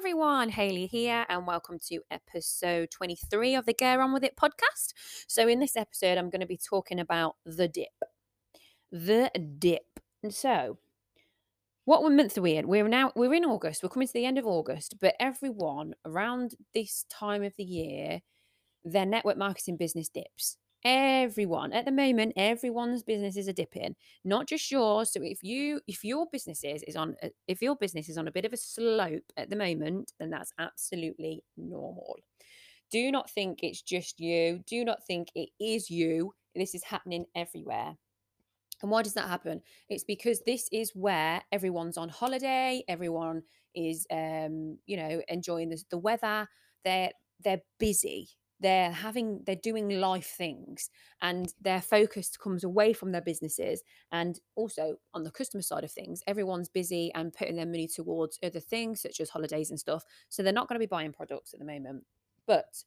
everyone, Haley here, and welcome to episode 23 of the Get On With It podcast. So, in this episode, I'm going to be talking about the dip. The dip. And so, what month are we in? We're now we're in August. We're coming to the end of August, but everyone around this time of the year, their network marketing business dips everyone. At the moment everyone's businesses are dipping not just yours. So if you if your business is, is on if your business is on a bit of a slope at the moment then that's absolutely normal. Do not think it's just you. Do not think it is you. This is happening everywhere. And why does that happen? It's because this is where everyone's on holiday everyone is um you know enjoying the, the weather. They're they're busy they're having they're doing life things and their focus comes away from their businesses and also on the customer side of things everyone's busy and putting their money towards other things such as holidays and stuff so they're not going to be buying products at the moment. But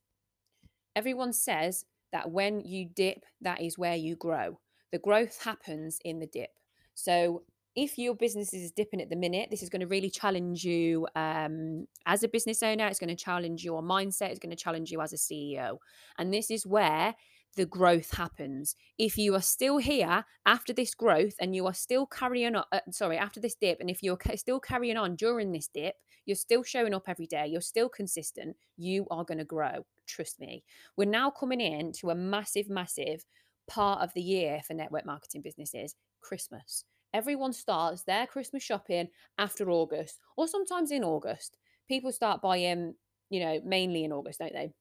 everyone says that when you dip that is where you grow. The growth happens in the dip. So if your business is dipping at the minute, this is going to really challenge you um, as a business owner. It's going to challenge your mindset. It's going to challenge you as a CEO. And this is where the growth happens. If you are still here after this growth and you are still carrying on, uh, sorry, after this dip, and if you're ca- still carrying on during this dip, you're still showing up every day, you're still consistent, you are going to grow. Trust me. We're now coming in to a massive, massive part of the year for network marketing businesses Christmas everyone starts their Christmas shopping after August or sometimes in August. People start buying, you know, mainly in August, don't they?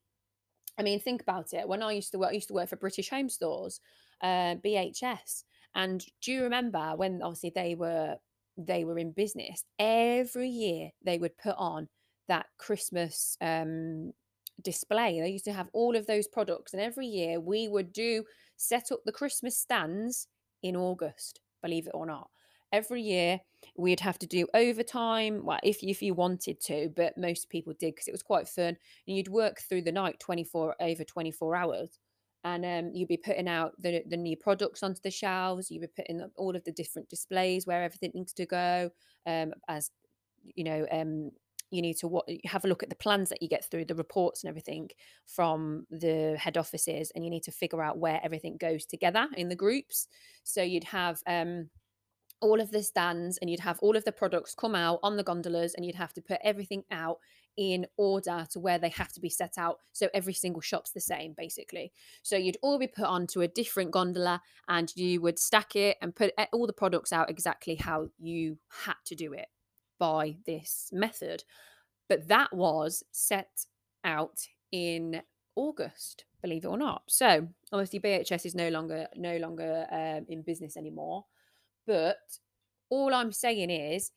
I mean, think about it. When I used to work, I used to work for British Home Stores, uh, BHS, and do you remember when obviously they were they were in business? Every year they would put on that Christmas um, display. They used to have all of those products, and every year we would do set up the Christmas stands in August believe it or not. Every year we'd have to do overtime, well, if if you wanted to, but most people did because it was quite fun. And you'd work through the night 24 over 24 hours. And um, you'd be putting out the, the new products onto the shelves. You'd be putting all of the different displays where everything needs to go. Um, as you know, um, you need to have a look at the plans that you get through the reports and everything from the head offices and you need to figure out where everything goes together in the groups. So you'd have um, all of the stands and you'd have all of the products come out on the gondolas and you'd have to put everything out in order to where they have to be set out so every single shop's the same basically. So you'd all be put onto a different gondola and you would stack it and put all the products out exactly how you had to do it by this method. But that was set out in August, believe it or not. So obviously BHS is no longer no longer um, in business anymore. But all I'm saying is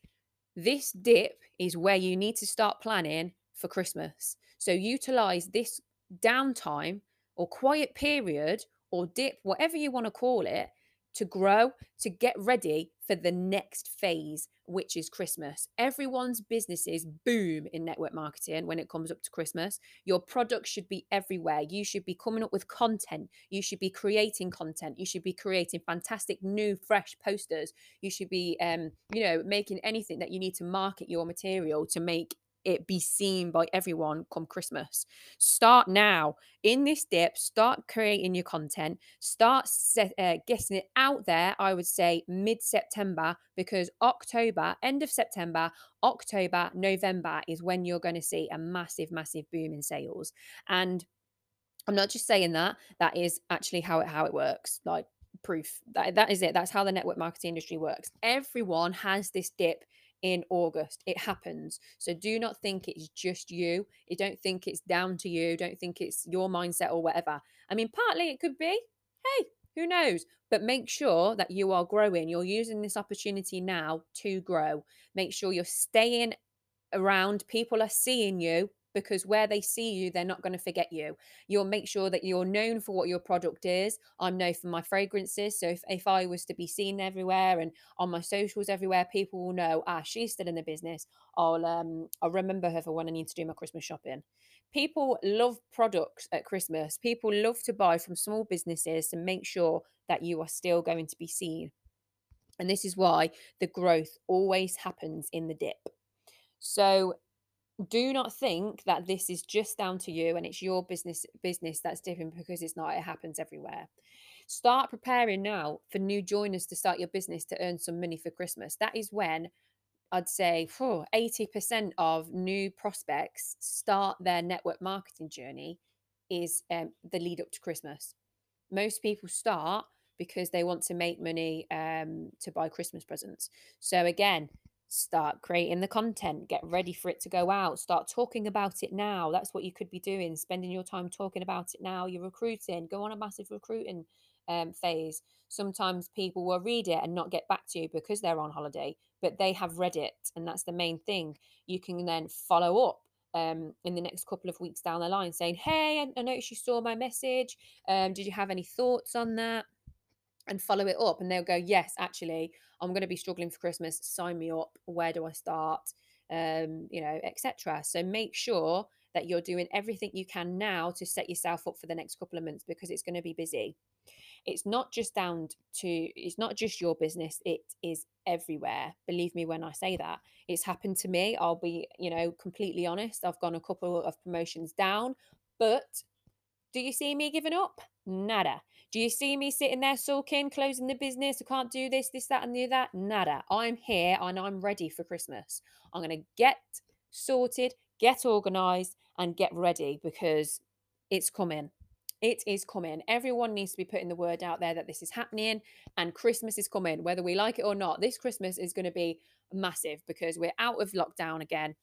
this dip is where you need to start planning for Christmas. So utilize this downtime or quiet period or dip, whatever you want to call it, to grow, to get ready for the next phase, which is Christmas. Everyone's businesses boom in network marketing when it comes up to Christmas. Your product should be everywhere. You should be coming up with content. You should be creating content. You should be creating fantastic new, fresh posters. You should be, um, you know, making anything that you need to market your material to make it be seen by everyone come Christmas. Start now in this dip, start creating your content, start set, uh, getting it out there. I would say mid September because October, end of September, October, November is when you're going to see a massive, massive boom in sales. And I'm not just saying that, that is actually how it how it works. Like proof that that is it. That's how the network marketing industry works. Everyone has this dip in August. It happens. So do not think it's just you. You don't think it's down to you. Don't think it's your mindset or whatever. I mean, partly it could be. Hey, who knows? But make sure that you are growing. You're using this opportunity now to grow. Make sure you're staying around. People are seeing you because where they see you, they're not going to forget you. You'll make sure that you're known for what your product is. I'm known for my fragrances. So if, if I was to be seen everywhere and on my socials everywhere, people will know, ah, she's still in the business. I'll um I'll remember her for when I need to do my Christmas shopping. People love products at Christmas. People love to buy from small businesses to make sure that you are still going to be seen. And this is why the growth always happens in the dip. So do not think that this is just down to you and it's your business business that's different because it's not it happens everywhere. Start preparing now for new joiners to start your business to earn some money for christmas. That is when i'd say oh, 80% of new prospects start their network marketing journey is um, the lead up to christmas. Most people start because they want to make money um, to buy christmas presents. So again start creating the content get ready for it to go out start talking about it now. That's what you could be doing spending your time talking about it now. You're recruiting go on a massive recruiting um, phase. Sometimes people will read it and not get back to you because they're on holiday but they have read it and that's the main thing. You can then follow up um, in the next couple of weeks down the line saying hey i, noticed you saw my message. Um, did you have any thoughts on that and follow it up and they'll go yes actually i'm going to be struggling for christmas sign me up where do i start? Um you know etc so make sure that you're doing everything you can now to set yourself up for the next couple of months because it's going to be busy. It's not just down to it's not just your business it is everywhere. Believe me when i say that. It's happened to me i'll be you know completely honest i've gone a couple of promotions down but do you see me giving up nada do you see me sitting there sulking, closing the business? I can't do this, this, that, and the other. Nada. I'm here and I'm ready for Christmas. I'm going to get sorted, get organized, and get ready because it's coming. It is coming. Everyone needs to be putting the word out there that this is happening and Christmas is coming, whether we like it or not. This Christmas is going to be massive because we're out of lockdown again.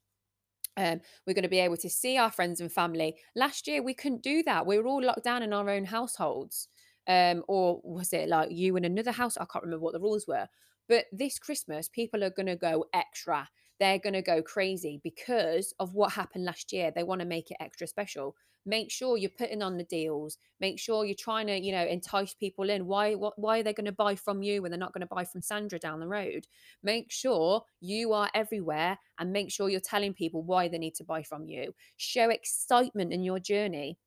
Um, we're going to be able to see our friends and family. Last year, we couldn't do that. We were all locked down in our own households um, or was it like you in another house? I can't remember what the rules were. But this Christmas, people are going to go extra. They're going to go crazy because of what happened last year. They want to make it extra special. Make sure you're putting on the deals. Make sure you're trying to, you know, entice people in. Why? What? Why are they going to buy from you when they're not going to buy from Sandra down the road? Make sure you are everywhere, and make sure you're telling people why they need to buy from you. Show excitement in your journey.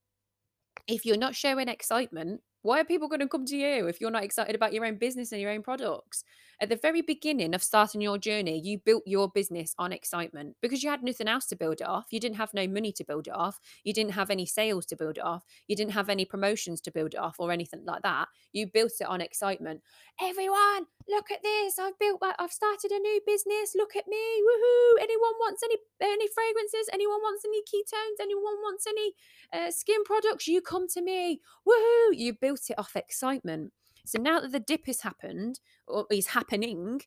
If you're not showing excitement, why are people going to come to you if you're not excited about your own business and your own products? At the very beginning of starting your journey, you built your business on excitement because you had nothing else to build it off. You didn't have no money to build it off. You didn't have any sales to build it off. You didn't have any promotions to build it off or anything like that. You built it on excitement. Everyone, look at this. I've built I've started a new business. Look at me. Woohoo. Anyone wants any any fragrances? Anyone wants any ketones? Anyone wants any uh, skin products? You come to me. Woohoo. You built it off excitement. So now that the dip has happened or is happening,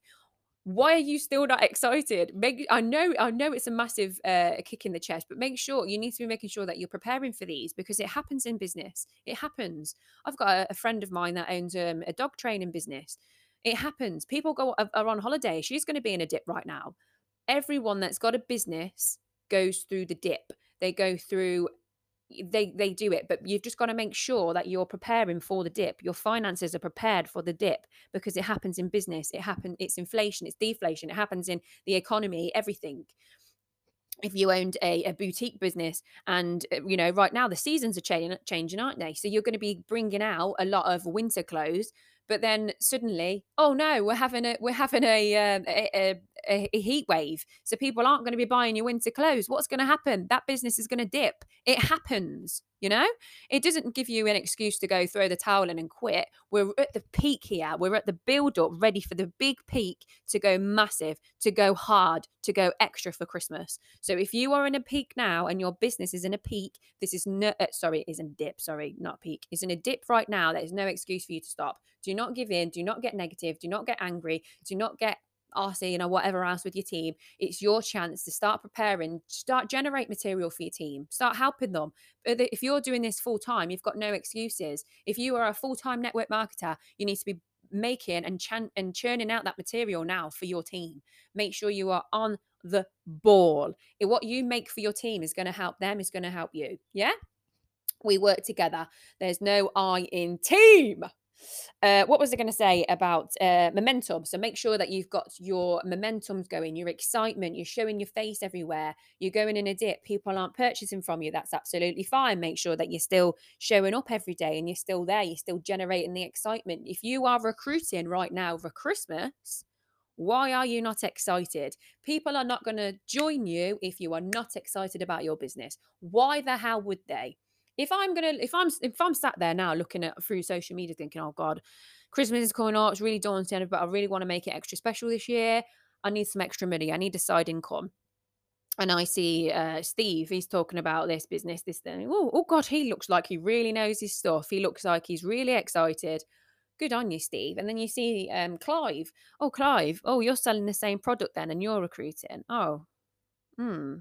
why are you still not excited? Make I know I know it's a massive uh, kick in the chest, but make sure you need to be making sure that you're preparing for these because it happens in business. It happens. I've got a, a friend of mine that owns um, a dog training business. It happens. People go are on holiday. She's going to be in a dip right now. Everyone that's got a business goes through the dip. They go through they they do it but you've just got to make sure that you're preparing for the dip your finances are prepared for the dip because it happens in business it happens it's inflation it's deflation it happens in the economy everything if you owned a, a boutique business and uh, you know right now the seasons are changing changing aren't they so you're going to be bringing out a lot of winter clothes but then suddenly oh no we're having a we're having a, uh, a, a, a, heat wave so people aren't going to be buying your winter clothes. What's going to happen? That business is going to dip. It happens you know? It doesn't give you an excuse to go throw the towel in and quit. We're at the peak here. We're at the build up ready for the big peak to go massive to go hard to go extra for christmas. So if you are in a peak now and your business is in a peak this is no uh, sorry is in a dip sorry not peak is in a dip right now there is no excuse for you to stop. Do not give in do not get negative do not get angry do not get RC, you know, whatever else with your team, it's your chance to start preparing, start generate material for your team, start helping them. If you're doing this full time, you've got no excuses. If you are a full time network marketer, you need to be making and, chan- and churning out that material now for your team. Make sure you are on the ball. What you make for your team is going to help them, is going to help you. Yeah? We work together. There's no I in team. Uh, what was I going to say about uh, momentum? So make sure that you've got your momentums going, your excitement, you're showing your face everywhere, you're going in a dip, people aren't purchasing from you. That's absolutely fine. Make sure that you're still showing up every day and you're still there, you're still generating the excitement. If you are recruiting right now for Christmas, Why are you not excited? People are not going to join you if you are not excited about your business. Why the hell would they? If I'm gonna, if I'm, if I'm sat there now looking at through social media, thinking, "Oh God, Christmas is coming up. It's really daunting, but I really want to make it extra special this year. I need some extra money. I need a side income." And I see uh, Steve. He's talking about this business, this thing. Oh, oh God, he looks like he really knows his stuff. He looks like he's really excited good on you, Steve. And then you see um, Clive. Oh, Clive. Oh, you're selling the same product then, and you're recruiting. Oh, hmm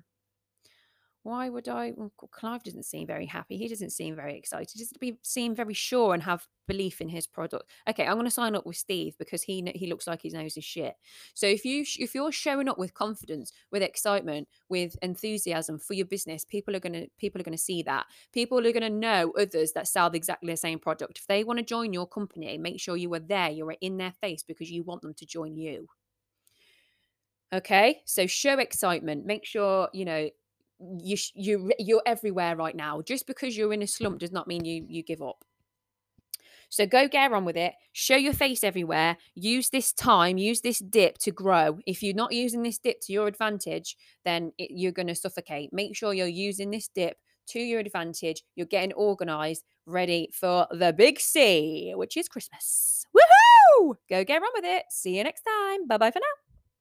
why would I? Well, Clive doesn't seem very happy. He doesn't seem very excited. He doesn't seem very sure and have belief in his product. Okay, I'm going to sign up with Steve because he he looks like he knows his shit. So if you if you're showing up with confidence, with excitement, with enthusiasm for your business, people are going to people are going to see that. People are going to know others that sell exactly the same product. If they want to join your company, make sure you are there. You're in their face because you want them to join you. Okay, so show excitement. Make sure you know you you you're everywhere right now. Just because you're in a slump does not mean you you give up. So go get on with it. Show your face everywhere. Use this time, use this dip to grow. If you're not using this dip to your advantage, then it, you're going to suffocate. Make sure you're using this dip to your advantage. You're getting organized, ready for the big C, which is Christmas. Woohoo! Go get on with it. See you next time. Bye bye for now.